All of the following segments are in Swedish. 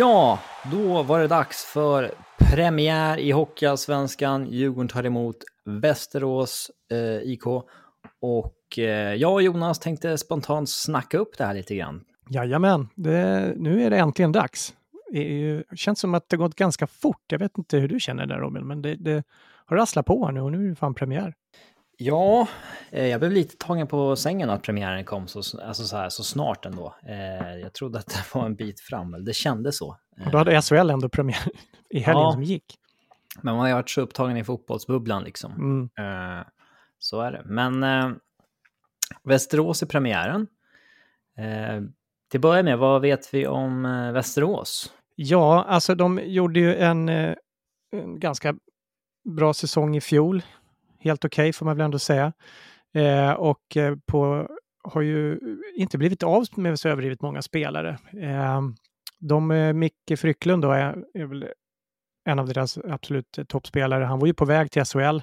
Ja, då var det dags för premiär i Hockeyallsvenskan. Djurgården tar emot Västerås eh, IK. Och eh, jag och Jonas tänkte spontant snacka upp det här lite grann. Jajamän, det, nu är det äntligen dags. Det är ju- känns som att det gått ganska fort. Jag vet inte hur du känner där Robin, men det, det har rasslat på här nu och nu är det fan premiär. Ja, eh, jag blev lite tagen på sängen att premiären kom så, alltså så, här, så snart ändå. Eh, jag trodde att det var en bit fram, eller det kändes så. Och då hade SHL ändå premiär i helgen Ja. som gick. Men man har ju varit så upptagen i fotbollsbubblan liksom. Mm. Eh, så är det. Men eh, Västerås är premiären. Eh, till att börja med, vad vet vi om eh, Västerås? Ja, alltså de gjorde ju en, eh, en ganska bra säsong i fjol. Helt okej får man väl ändå säga. Eh, och eh, på, har ju inte blivit av med så överdrivet många spelare. Eh, de, eh, Micke Frycklund då är, är väl en av deras absolut eh, toppspelare. Han var ju på väg till SHL,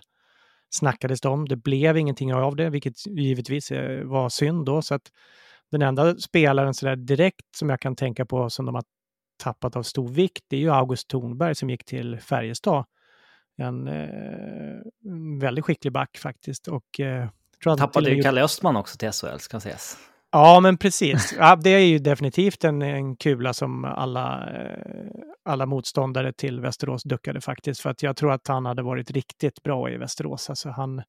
snackades det om. Det blev ingenting av det, vilket givetvis eh, var synd då. Så att den enda spelaren så där direkt som jag kan tänka på som de har tappat av stor vikt, det är ju August Thornberg som gick till Färjestad. En, eh, en väldigt skicklig back faktiskt. Och, eh, tror Tappade ju Kalle Östman också till SHL, ska sägas. Ja, men precis. Ja, det är ju definitivt en, en kula som alla, eh, alla motståndare till Västerås duckade faktiskt. För att jag tror att han hade varit riktigt bra i Västerås. Alltså han,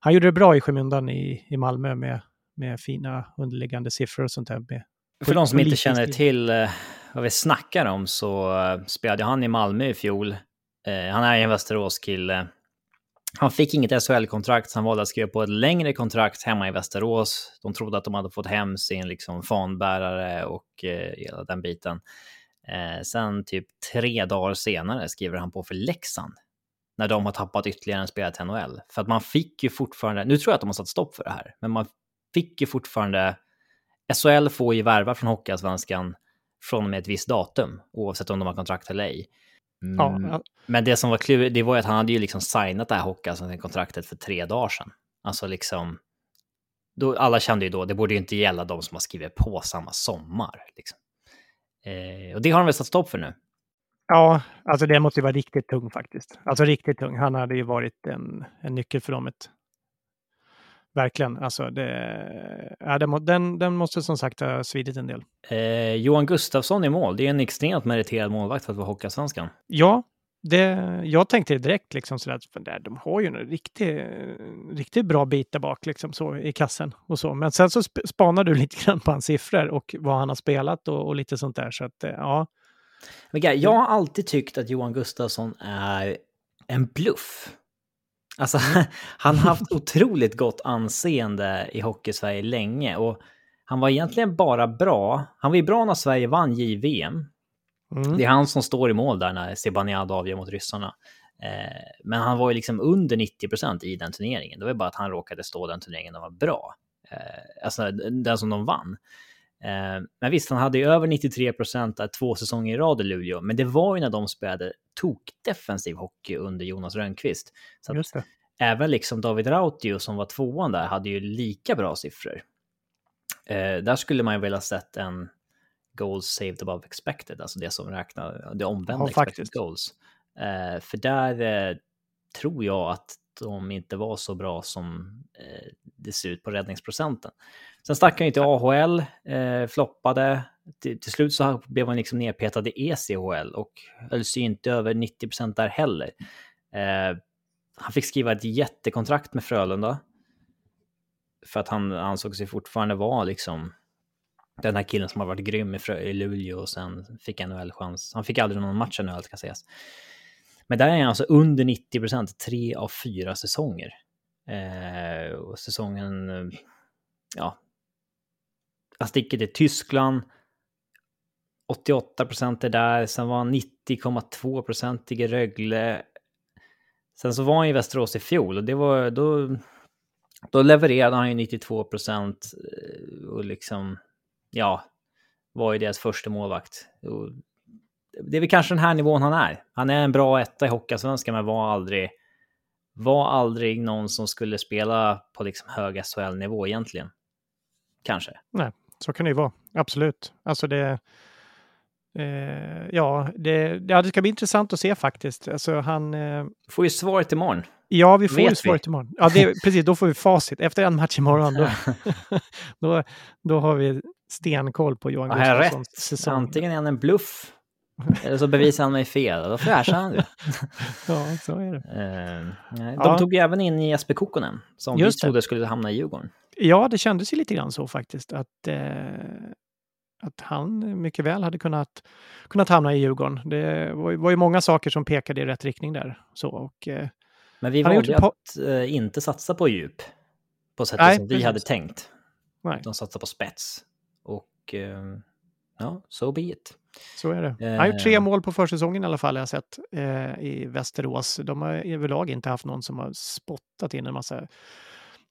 han gjorde det bra i skymundan i, i Malmö med, med fina underliggande siffror och sånt där. Med, För de som inte känner till eh, vad vi snackar om så spelade han i Malmö i fjol. Eh, han är ju en Västerås-kille. Han fick inget SHL-kontrakt, så han valde att skriva på ett längre kontrakt hemma i Västerås. De trodde att de hade fått hem sin liksom, fanbärare och eh, hela den biten. Eh, sen typ tre dagar senare skriver han på för Leksand. När de har tappat ytterligare en spelare till NHL. För att man fick ju fortfarande, nu tror jag att de har satt stopp för det här, men man fick ju fortfarande SHL får ju värva från Hockeyallsvenskan från och med ett visst datum, oavsett om de har kontrakt eller ej. Mm, ja, Men det som var klurigt, det var ju att han hade ju liksom signat det här Hockeyallsvenskan-kontraktet för tre dagar sedan. Alltså liksom, då, alla kände ju då, det borde ju inte gälla de som har skrivit på samma sommar. Liksom. Eh, och det har de väl satt stopp för nu. ja, alltså det måste ju vara riktigt tung faktiskt. Alltså riktigt tung. Han hade ju varit en, en nyckel för dem. Ett, verkligen. Alltså det, ja, den, den måste som sagt ha svidit en del. Eh, Johan Gustafsson i mål, det är en extremt meriterad målvakt för att vara Hockeyallsvenskan. Ja, det, jag tänkte direkt liksom sådär, att de har ju en riktigt, riktigt bra bit där bak liksom så, i kassen och så. Men sen så spanar du lite grann på hans siffror och vad han har spelat och, och lite sånt där. Så att, eh, ja. Men jag har alltid tyckt att Johan Gustafsson är en bluff. Alltså, han har haft otroligt gott anseende i Hockeysverige länge och han var egentligen bara bra. Han var ju bra när Sverige vann JVM. Mm. Det är han som står i mål där när Zibanejad avgör mot ryssarna. Eh, men han var ju liksom under 90 procent i den turneringen. Det var bara att han råkade stå den turneringen och var bra. Eh, alltså den som de vann. Eh, men visst, han hade ju över 93 procent två säsonger i rad i Luleå, men det var ju när de spelade tokdefensiv hockey under Jonas Rönnqvist. Så det. Även liksom David Rautio som var tvåan där hade ju lika bra siffror. Eh, där skulle man ju vilja sett en goals saved above expected, alltså det som räknar, det omvända ja, expected goals. Eh, för där eh, tror jag att de inte var så bra som eh, det ser ut på räddningsprocenten. Sen stack han ju till AHL, eh, floppade. Till, till, slut så blev han liksom nedpetad i ECHL och höll sig inte över 90 procent där heller. Eh, han fick skriva ett jättekontrakt med Frölunda. För att han ansåg sig fortfarande vara liksom den här killen som har varit grym i, Frö i Luleå och sen fick NHL-chans. Han fick aldrig någon match i NHL ska sägas. Men där är han alltså under 90 procent, tre av fyra säsonger. Eh, och säsongen, eh, ja, han sticker till Tyskland. 88 procent är där, sen var han 90,2 procent i Rögle. Sen så var han i Västerås i fjol och det var då, då levererade han ju 92 procent eh, och liksom, ja, var ju deras första målvakt. Det är väl kanske den här nivån han är. Han är en bra etta i Hockeyallsvenskan men var aldrig, var aldrig någon som skulle spela på liksom hög SHL-nivå egentligen. Kanske. Nej, så kan det ju vara. Absolut. Alltså det... Eh, ja, det, ja, det ska bli intressant att se faktiskt. Alltså han... Eh, får ju svaret imorgon. Ja, vi får Vet ju svaret vi? imorgon. Ja, det, precis. Då får vi facit. Efter en match imorgon, då, då, då har vi stenkoll på Johan Gustafssons säsong. Antingen är han en bluff eller så bevisar han mig fel, då flashar han ju. ja, så är det. Uh, de ja. tog ju även in Jesper Kokkonen, som Just vi trodde skulle hamna i Djurgården. Ja, det kändes ju lite grann så faktiskt, att, eh, att han mycket väl hade kunnat, kunnat hamna i Djurgården. Det var, var ju många saker som pekade i rätt riktning där. Så, och, eh, Men vi valde att eh, inte satsa på djup på sättet Nej, som vi precis. hade tänkt. Nej. De satsar på spets. Och eh, ja, so be it. Så är det. Han har gjort tre eh. mål på försäsongen i alla fall, jag har sett, eh, i Västerås. De har överlag inte haft någon som har spottat in en massa,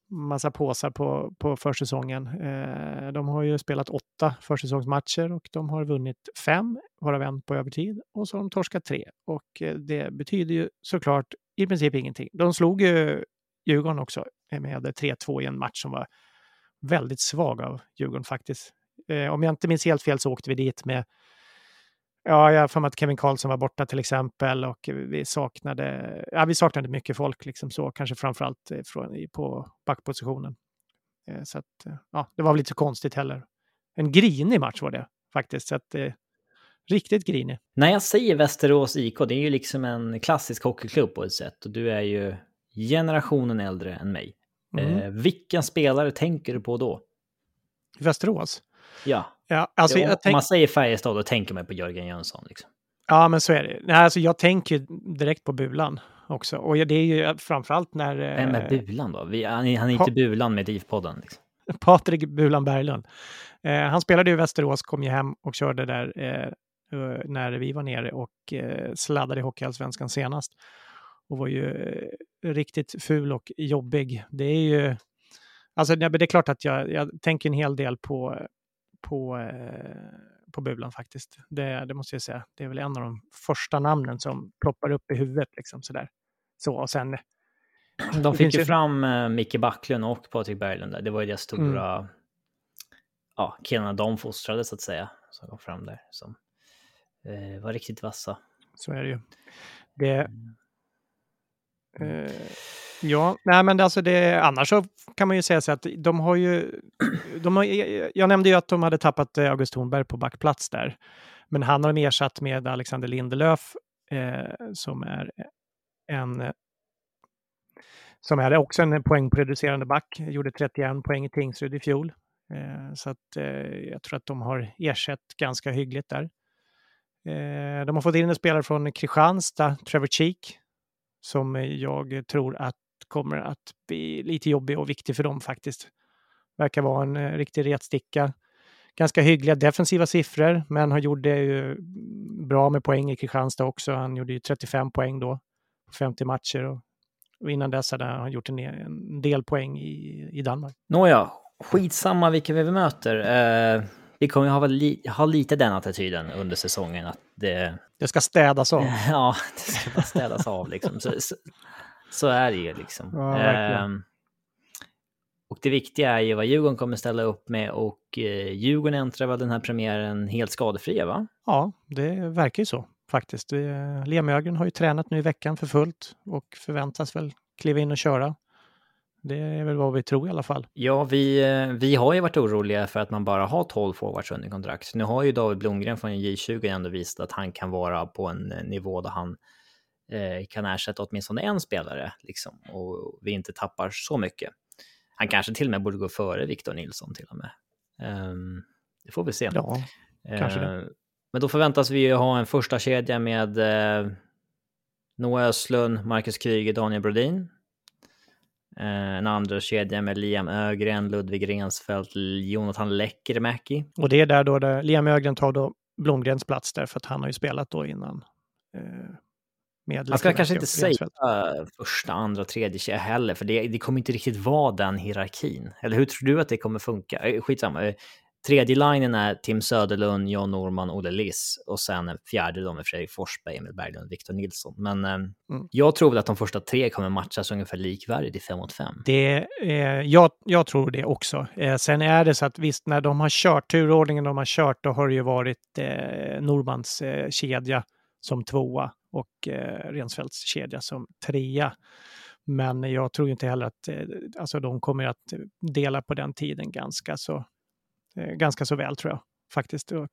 massa påsar på, på försäsongen. Eh, de har ju spelat åtta försäsongsmatcher och de har vunnit fem, varav en på övertid, och så har de torskat tre. Och eh, det betyder ju såklart i princip ingenting. De slog ju Djurgården också med 3-2 i en match som var väldigt svag av Djurgården faktiskt. Eh, om jag inte minns helt fel så åkte vi dit med Ja, jag har för mig att Kevin Karlsson var borta till exempel och vi saknade, ja, vi saknade mycket folk, liksom så, kanske framförallt eh, från, på backpositionen. Eh, så att, eh, ja, det var väl inte så konstigt heller. En grinig match var det faktiskt, så att, eh, riktigt grinig. När jag säger Västerås IK, det är ju liksom en klassisk hockeyklubb på ett sätt och du är ju generationen äldre än mig. Mm. Eh, vilken spelare tänker du på då? Västerås? Ja. Ja alltså, tänk... Om man säger Färjestad då tänker man på Jörgen Jönsson. Liksom. Ja, men så är det. Nej, alltså, jag tänker direkt på Bulan också. Och det är ju framförallt när... Vem är eh, Bulan då? Vi, han, är inte Bulan med DIF-podden. Liksom. Patrik Bulan Berglund. Eh, han spelade i Västerås, kom ju hem och körde där eh, när vi var nere och eh, sladdade i Hockeyallsvenskan senast. Och var ju eh, riktigt ful och jobbig. Det är ju... Alltså, det är klart att jag, jag tänker en hel del på på, eh, på bulan faktiskt. Det, det måste jag säga. Det är väl en av de första namnen som ploppar upp i huvudet. Liksom, sådär. Så, och sen, de fick ju fram uh, Micke Backlund och Patrik Berglund där. Det var ju deras stora, mm. ja, killarna de fostrade så att säga, som kom fram där. Som uh, var riktigt vassa. Så är det ju. Det, uh, Ja, nej men alltså det, annars så kan man ju säga så att de har ju... De har, jag nämnde ju att de hade tappat eh, August Thornberg på backplats där. Men han har de ersatt med Alexander Lindelöf eh, som är en som är också en poängproducerande back. Gjorde 31 poäng i Tingsryd i fjol. Eh, så att, eh, jag tror att de har ersatt ganska hyggligt där. Eh, de har fått in en spelare från Kristianstad, Trevor Cheek, som jag tror att kommer att bli lite jobbig och viktig för dem faktiskt. Verkar vara en riktig retsticka. Ganska hyggliga defensiva siffror, men han gjorde ju bra med poäng i Kristianstad också. Han gjorde ju 35 poäng då på 50 matcher och, och innan dess hade han gjort en, en del poäng i, i Danmark. Nåja, skitsamma vilka vi möter. Eh, vi kommer ju ha, li ha lite den attityden under säsongen. Att det... det ska städas av. ja, det ska bara städas av liksom. Så, så, så, är det ju liksom. Ja, eh, och det viktiga är ju vad Djurgården kommer ställa upp med och eh, Djurgården äntrar väl den här premiären helt skadefria va? Ja, det verkar ju så faktiskt. Liam Ögren har ju tränat nu i veckan för fullt och förväntas väl kliva in och köra. Det är väl vad vi tror i alla fall. Ja, vi, eh, vi har ju varit oroliga för att man bara har 12 forwards under kontrakt. Nu har ju David Blomgren från J20 ändå visat att han kan vara på en eh, nivå där han eh, kan ersätta åtminstone en spelare liksom, och vi inte tappar så mycket. Han kanske till och med borde gå före Victor Nilsson till och med. Um, det får vi se. Ja, kanske det. Uh, men då förväntas vi ju ha en första kedja med uh, Noah Östlund, Marcus Kryger, Daniel Brodin. Eh, en andra kedja med Liam Ögren, Ludvig Rensfeldt, Jonathan Lekkerimäki. Och det är där då där Liam Ögren tar då Blomgrens plats där, för att han har ju spelat då innan. Eh, med Man ska kanske inte säga första, andra, tredje heller, för det, det kommer inte riktigt vara den hierarkin. Eller hur tror du att det kommer funka? Eh, skitsamma. Tredje linjen är Tim Söderlund, John Norman, Olle Liss och sen en fjärde då med Fredrik Forsberg, Emil Berglund och Victor Nilsson. Men eh, mm. jag tror väl att de första tre kommer matchas ungefär likvärdigt i 5 mot 5. Det, eh, jag, jag tror det också. Eh, sen är det så att visst, när de har kört, turordningen de har kört, då har det ju varit eh, Normans eh, kedja som tvåa och eh, Rensfeldts kedja som trea. Men jag tror inte heller att eh, alltså de kommer att dela på den tiden ganska så Eh, ganska så väl tror jag faktiskt. Och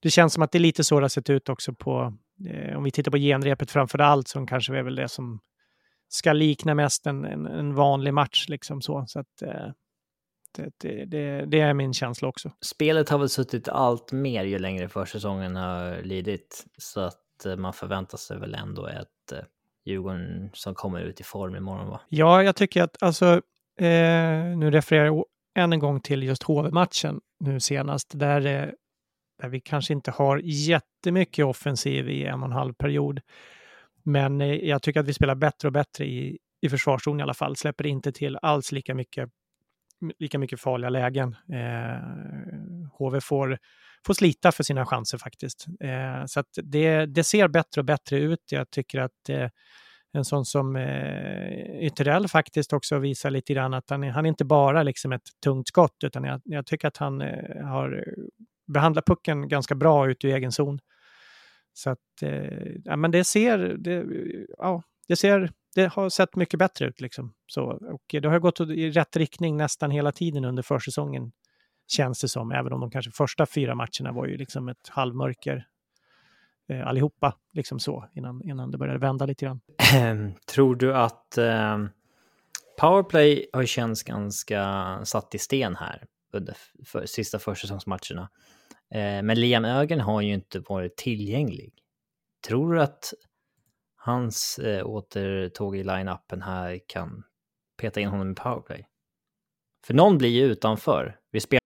det känns som att det är lite så det har sett ut också på, eh, om vi tittar på genrepet framför allt, som kanske är väl det som ska likna mest en, en, en vanlig match. Liksom så. så att, eh, det, det, det, är min känsla också. Spelet har väl suttit allt mer ju längre försäsongen har lidit. Så att Eh, man förväntar sig väl ändå ett eh, Djurgården som kommer ut i form imorgon va? Ja, jag tycker att alltså, eh, nu refererar jag än en gång till just HV-matchen nu senast, där, eh, där vi kanske inte har jättemycket offensiv i en och en halv period. Men eh, jag tycker att vi spelar bättre och bättre i, i försvarszon i alla fall. Släpper inte till alls lika mycket, lika mycket farliga lägen. Eh, HV får, får slita för sina chanser faktiskt. Eh, så att det, det ser bättre och bättre ut. Jag tycker att eh, en sån som eh, Ytterell faktiskt också visar lite grann att han, han är inte bara liksom ett tungt skott, utan jag, jag tycker att han eh, har behandlat pucken ganska bra ute i egen zon. Så att, eh, ja men det ser, det, ja, det ser, det har sett mycket bättre ut liksom. Så, och det har gått i rätt riktning nästan hela tiden under försäsongen, känns det som, även om de kanske första fyra matcherna var ju liksom ett halvmörker eh, allihopa, liksom så, innan, innan det började vända lite grann. Ehm, tror du att eh, powerplay har känts ganska satt i sten här under för, sista försäsongsmatcherna? Eh, men Liam Ögren har ju inte varit tillgänglig. Tror du att hans eh, återtåg i line-upen här kan peta in honom i powerplay? För någon blir ju utanför. Vi spelar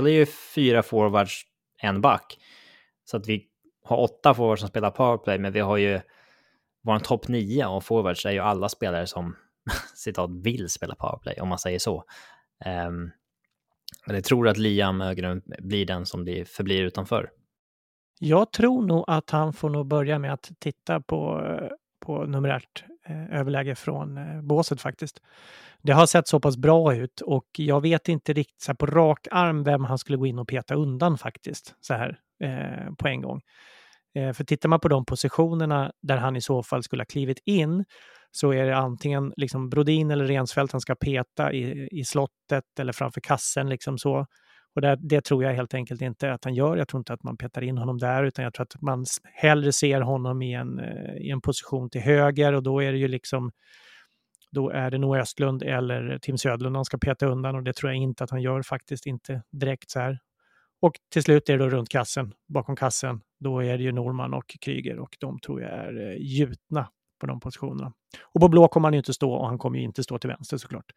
Spelar ju fyra forwards, en back. Så att vi har åtta forwards som spelar powerplay, men vi har ju vår topp nio av forwards är ju alla spelare som citat vill spela powerplay, om man säger så. Um, men jag tror att Liam Ögren blir den som blir, förblir utanför. Jag tror nog att han får nog börja med att titta på, på numerärt Eh, överläge från eh, båset faktiskt. Det har sett så pass bra ut och jag vet inte riktigt så här, på rak arm vem han skulle gå in och peta undan faktiskt så här eh, på en gång. Eh, för tittar man på de positionerna där han i så fall skulle ha klivit in så är det antingen liksom Brodin eller Rensfeldt han ska peta i, i slottet eller framför kassen. Liksom så. Och det, det, tror jag helt enkelt inte att han gör. Jag tror inte att man petar in honom där, utan jag tror att man hellre ser honom i en, eh, i en position till höger och då är det ju liksom då är det nog Östlund eller Tim Södlund han ska peta undan och det tror jag inte att han gör faktiskt, inte direkt så här. Och till slut är det då runt kassen, bakom kassen, då är det ju Norman och Kryger och de tror jag är eh, gjutna på de positionerna. Och på blå kommer han ju inte stå och han kommer ju inte stå till vänster såklart.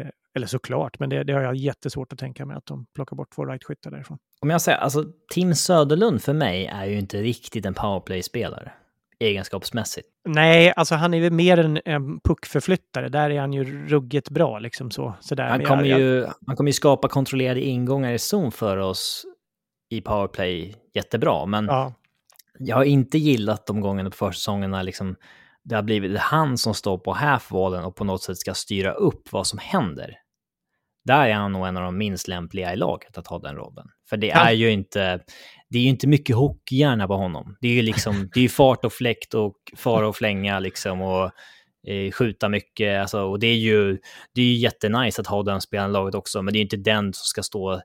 Eh, eller såklart, men det, det har jag jättesvårt att tänka mig att de plockar bort två right-skyttar därifrån. Om jag säger, alltså Tim Söderlund för mig är ju inte riktigt en powerplay-spelare egenskapsmässigt. Nej, alltså han är väl mer en, en puckförflyttare. Där är han ju ruggigt bra liksom så. Sådär. Han, kommer jag, ju, han kommer ju skapa kontrollerade ingångar i zon för oss i powerplay jättebra, men ja. jag har inte gillat de gångerna på försäsongerna liksom det har blivit han som står på halfwallen och på något sätt ska styra upp vad som händer. Där är han nog en av de minst lämpliga i laget att ha den rollen. För det är ju inte, det är ju inte mycket hockeyhjärna på honom. Det är ju liksom, det är fart och fläkt och fara och flänga liksom och eh, skjuta mycket. Alltså, och det är ju, det är ju jättenice att ha den spelaren i laget också, men det är ju inte den som ska stå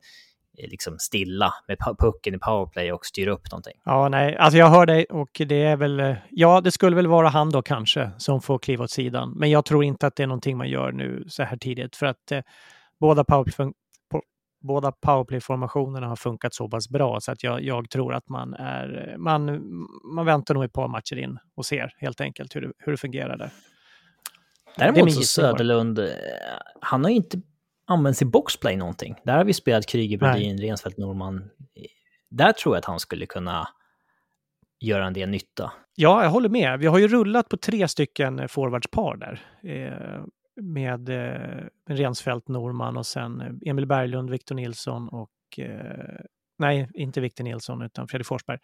liksom stilla med pucken i powerplay och styra upp någonting. Ja, nej, alltså jag hör dig och det är väl, eh, ja, det skulle väl vara han då kanske som får kliva åt sidan. Men jag tror inte att det är någonting man gör nu så här tidigt för att eh, båda powerplay båda powerplay-formationerna har funkat så pass bra så att jag, jag, tror att man är, man, man väntar nog ett par matcher in och ser helt enkelt hur det, hur det fungerar där. Däremot så Söderlund, eh, han har ju inte använts i boxplay någonting. Där har vi spelat Kryger, Brodin, Rensfeldt, Norman. Där tror jag att han skulle kunna göra en del nytta. Ja, jag håller med. Vi har ju rullat på tre stycken forwardspar där. Eh, med eh, Rensfeldt, Norman och sen eh, Emil Berglund, Victor Nilsson och eh, nej, inte Victor Nilsson utan Fredrik Forsberg.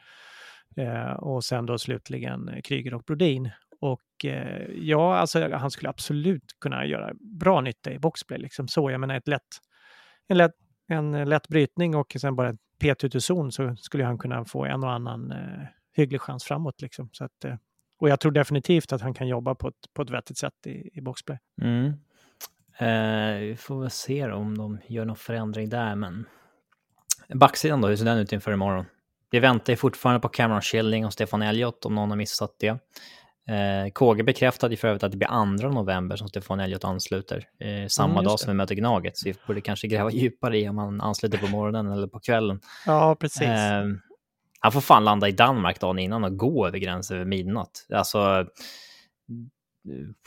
Eh, och sen då slutligen eh, Kryger och Brodin. Och eh, ja, alltså han skulle absolut kunna göra bra nytta i boxplay, liksom så. Jag menar ett lätt, en, lätt, en lätt brytning och sen bara pet ut ur zon så skulle han kunna få en och annan eh, hygglig chans framåt. Liksom. Så att, eh, och jag tror definitivt att han kan jobba på ett, på ett vettigt sätt i, i boxplay. Mm. Eh, vi får väl se om de gör någon förändring där, men backsidan då, hur ser den ut inför imorgon? Vi väntar ju fortfarande på Cameron Schilling och Stefan Elliott, om någon har missat det. Eh, KG bekräftade för övrigt att det blir 2 november som Stefan Elliott ansluter, eh, samma mm, dag som vi möter Gnaget. Så vi borde kanske gräva djupare i om han ansluter på morgonen eller på kvällen. Ja, precis. Eh, han får fan landa i Danmark dagen innan och gå över gränsen över midnatt. Alltså,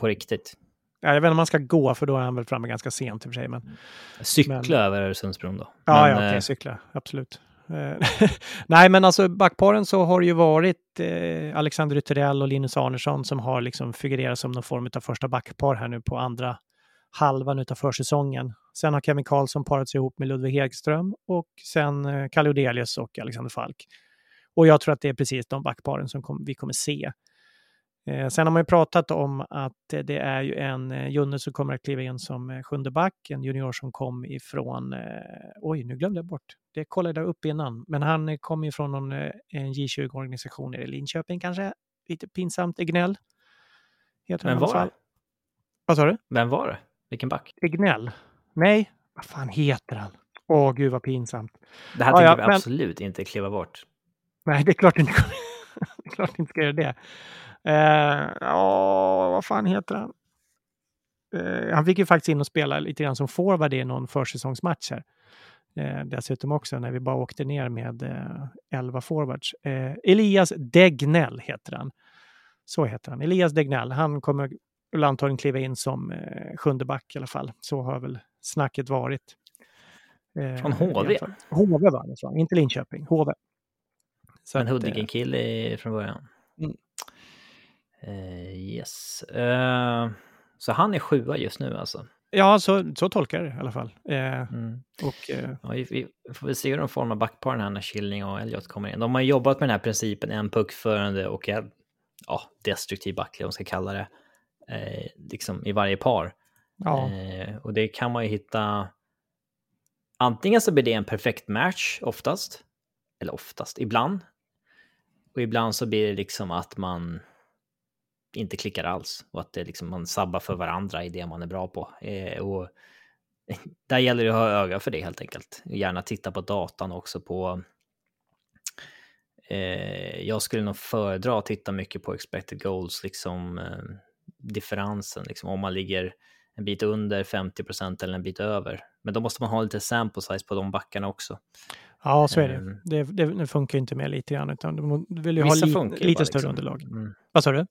på riktigt. Ja, jag vet inte om man ska gå, för då är han väl framme ganska sent i och för sig. Men, cykla men... över Öresundsbron då. Ja, men, ja okej, okay, cykla, absolut. Eh, nej, men alltså backparen så har det ju varit eh, Alexander Ytterell och Linus Arnesson som har liksom figurerat som någon form av första backpar här nu på andra halvan av försäsongen. Sen har Kevin Karlsson parats ihop med Ludvig Hegström och sen eh, Kalle Odelius och Alexander Falk. Och jag tror att det är precis de backparen som kom, vi kommer se. Eh, sen har man ju pratat om att det är ju en eh, Junne som kommer att kliva in som eh, sjunde back, en junior som kom ifrån, oj nu glömde jag bort, det kollade jag upp innan, men han kom ifrån någon, en J20-organisation i Linköping kanske, lite pinsamt, Egnell. Vem var det? Vad sa du? Vem var det? Vilken back? Egnell? Nej, vad fan heter han? Åh gud vad pinsamt. Det här Ja, tänker ja, vi men- absolut inte kliva bort. Nej, det är klart inte det är klart inte ska göra det. Eh, Ja, vad fan heter han? Eh, han fick ju faktiskt in och spela lite grann som forward i någon försäsongsmatch här. Eh, dessutom också när vi bara åkte ner med eh, 11 forwards. Eh, Elias Degnell heter han. Så heter han. Elias Degnell. Han kommer väl antagligen kliva in som eh, sjunde back i alla fall. Så har väl snacket varit. Eh, Från HV? HV var det, så. inte Linköping. HV. Så En att, eh, från början. Mm. Eh, yes. Eh, så han är sjua just nu alltså. Ja, så, så tolkar jag det i alla fall. Eh, Mm. och, eh, Ja, vi, vi får väl se hur de formar backparen här när Killing och Elliot kommer in. De har jobbat med den här principen, en puckförande och en ja, destruktiv backlinje, om man ska kalla det, eh, liksom i varje par. ja, Eh, och det kan man ju hitta... Antingen så blir det en perfekt match oftast, eller oftast, ibland. Och ibland så blir det liksom att man inte klickar alls och att det liksom, man sabbar för varandra i det man är bra på. Eh, och där gäller det att ha öga för det helt enkelt. Gärna titta på datan också på... Eh, jag skulle nog föredra att titta mycket på expected goals, liksom eh, differensen, liksom om man ligger en bit under 50% eller en bit över. Men då måste man ha lite sample size på de backarna också. ja, så är det. ehm. det. Det, det funkar inte med lite grann, utan du vill ju ha li, lite större liksom. underlag. Mm. Vad sa du?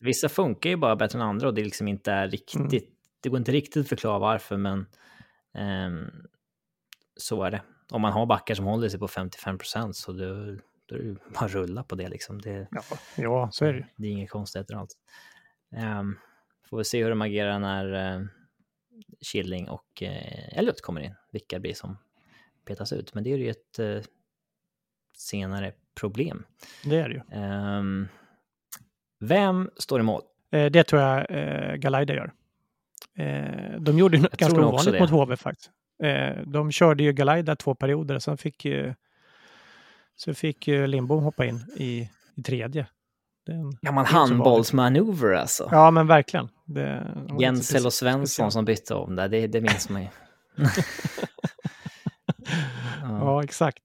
Vissa funkar ju bara bättre än andra och det liksom inte är Mm. riktigt, det går inte riktigt att förklara varför, men ehm, så är det. Om man har backar som håller sig på 55% så då, då är det bara rulla på det liksom. Det, Ja, ja, så är det det är inga konstigheter alls. Um, får vi se hur de agerar när uh, Killing och uh, Elliot kommer in. Vilka blir som petas ut. Men det är ju ett uh, senare problem. Det är det ju. Ehm, vem står mål? Eh, det tror jag eh, Galaida gör. Eh, de gjorde något ganska ovanligt mot HV faktiskt. Eh, de körde ju Galaida två perioder, sen fick ju, så fick Lindbom hoppa in i, i tredje. Den, Ja, man handbollsmanöver alltså. Ja, men verkligen. Det, Jensel och Svensson speciellt. som bytte om där, det, det minns man ju. ja, Ja, exakt.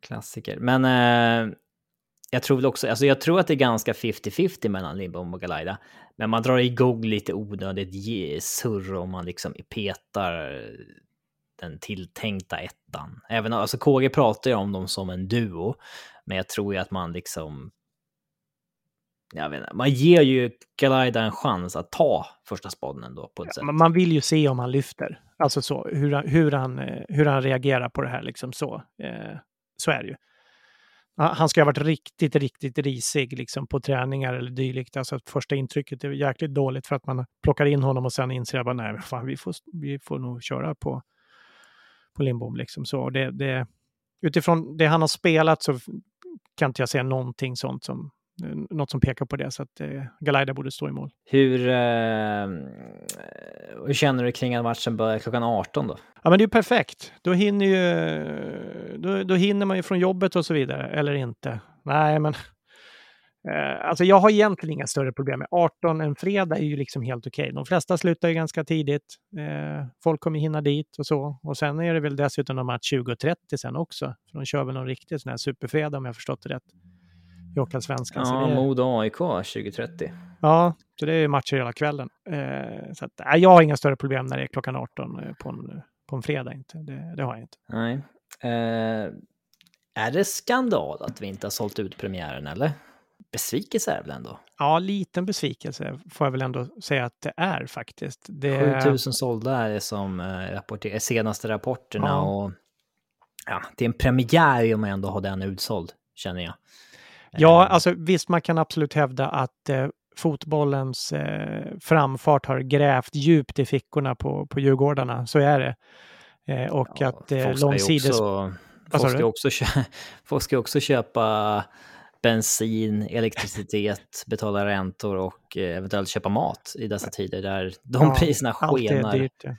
Klassiker. Men eh, jag tror väl också, alltså jag tror att det är ganska 50-50 mellan Lindbom och Galaida. Men man drar igång lite onödigt surr om man liksom petar den tilltänkta ettan. Även alltså KG pratar ju om dem som en duo, men jag tror ju att man liksom jag vet inte, man ger ju Galaida en chans att ta första spaden ändå på ett sätt. Man vill ju se om han lyfter. Alltså så, hur han, hur han, eh, hur han reagerar på det här. Liksom så. Eh, så är det ju. Han ska ha varit riktigt, riktigt risig liksom, på träningar eller dylikt. Alltså att första intrycket är jäkligt dåligt för att man plockar in honom och sen inser att nej, fan, vi, får, vi får nog köra på, på Lindbom. Liksom. Så det, det, utifrån det han har spelat så kan inte jag säga någonting sånt som något som pekar på det. Så att eh, Galaida borde stå i mål. Hur, eh, hur känner du kring att matchen börjar klockan 18 då? Ja, men det är ju perfekt. Då hinner, ju, då, då hinner man ju från jobbet och så vidare, eller inte. Nej, men eh, alltså jag har egentligen inga större problem med 18 en fredag är ju liksom helt okej. De flesta slutar ju ganska tidigt. Eh, folk kommer hinna dit och så. Och sen är det väl dessutom någon match 20.30 sen också. För de kör väl någon riktig sån här superfredag om jag förstått det rätt. I Hockeyallsvenskan. Ja, är- Modo AIK 2030. Ja, så det är matcher hela kvällen. Eh, så att, jag har inga större problem när det är klockan 18 eh, på en, på en fredag. Inte. Det, det har jag inte. Nej. Eh, är det skandal att vi inte har sålt ut premiären eller? Besvikelse är det väl ändå? Ja, liten besvikelse får jag väl ändå säga att det är faktiskt. Det, 7000 sålda är det som eh, rapporter- senaste rapporterna Ja. och ja, det är en premiär om man ändå har den utsåld, känner jag. Ja, Eh, alltså visst, man kan absolut hävda att eh, fotbollens eh, framfart har grävt djupt i fickorna på, på Djurgårdarna. Så är det. Eh, och ja, att eh, långsides... också- Folk ska, också, folk ska också köpa bensin, elektricitet, betala räntor och eh, eventuellt köpa mat i dessa tider där de ja, priserna skenar. Dyrt, ja.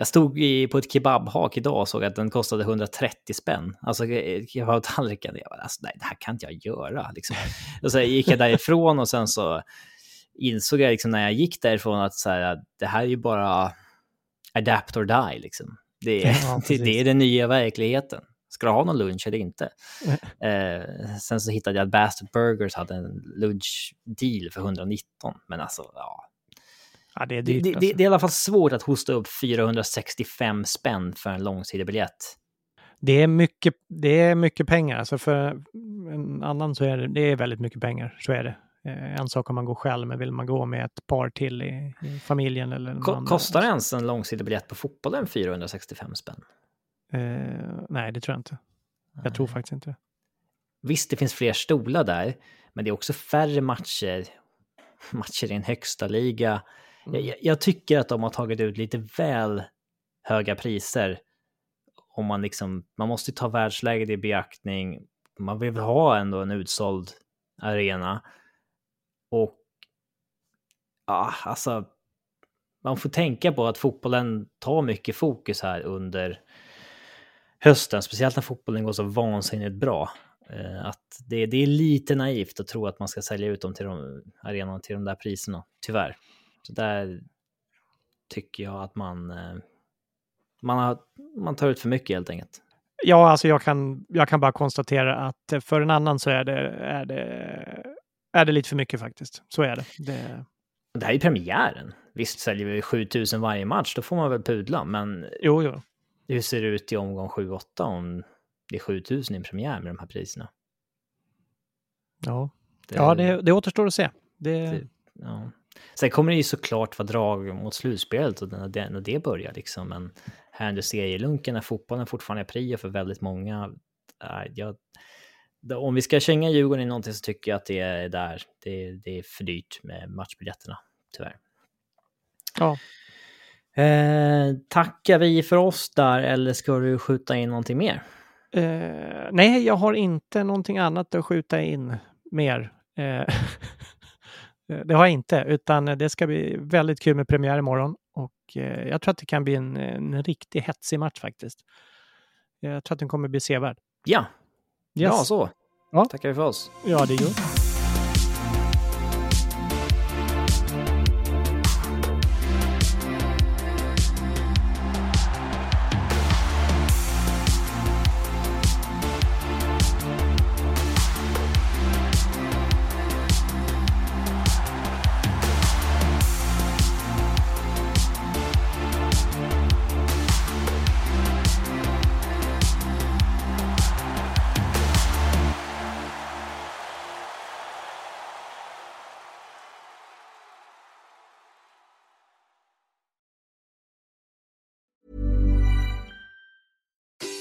Jag stod i, på ett kebabhak idag och såg att den kostade 130 spänn. Alltså eh, kebabtallriken. Jag bara, alltså, nej, det här kan inte jag göra. Liksom. Och så gick jag därifrån och sen så insåg jag liksom när jag gick därifrån att så här, det här är ju bara adapt or die. Liksom. Det, är, ja, det, det, är den nya verkligheten. Ska du ha någon lunch eller inte? eh, sen så hittade jag att Bastard Burgers hade en lunchdeal för 119. Men alltså, ja. Ja det, är dyrt, det, alltså. det, det, är i alla fall svårt att hosta upp 465 spänn för en långsidig biljett. Det är mycket, det är mycket pengar. Alltså för en annan så är det, det är väldigt mycket pengar. Så är det. Eh, en sak om man går själv, men vill man gå med ett par till i, i familjen eller Ko Kostar ens en långsidig biljett på fotbollen 465 spänn? Eh, nej, det tror jag inte. Nej. Jag tror faktiskt inte det. Visst, det finns fler stolar där, men det är också färre matcher, matcher i en högsta liga. Mm. Jag, jag, tycker att de har tagit ut lite väl höga priser. Om man liksom, man måste ta världsläget i beaktning. Man vill ha ändå en utsåld arena. Och ja, alltså, man får tänka på att fotbollen tar mycket fokus här under hösten, speciellt när fotbollen går så vansinnigt bra. Eh, att det, det är lite naivt att tro att man ska sälja ut dem till de, arenorna till de där priserna, tyvärr. Så där tycker jag att man, eh, man, har, man tar ut för mycket helt enkelt. Ja, alltså jag kan, jag kan bara konstatera att för en annan så är det, är det, är det lite för mycket faktiskt. Så är det. Det, det här är premiären. Visst säljer vi 7000 varje match, då får man väl pudla, men jo, jo hur ser det ut i omgång 7-8 om det är 7000 i en premiär med de här priserna? Ja, det, ja, det, det återstår att se. Det... det ja. Sen kommer det ju såklart vara drag mot slutspelet och när det, när det börjar liksom, men här under serielunken när fotbollen fortfarande är prio för väldigt många. Äh, jag, om vi ska känga Djurgården i någonting så tycker jag att det är där. Det, det är för dyrt med matchbiljetterna, tyvärr. Ja, Eh, tackar vi för oss där eller ska du skjuta in någonting mer? Eh, nej, jag har inte någonting annat att skjuta in mer. Eh, det har jag inte, utan det ska bli väldigt kul med premiär imorgon och eh, jag tror att det kan bli en, en riktigt hetsig match faktiskt. Jag tror att den kommer bli sevärd. Ja, yes. ja så. Ja. Tackar vi för oss. Ja, det gör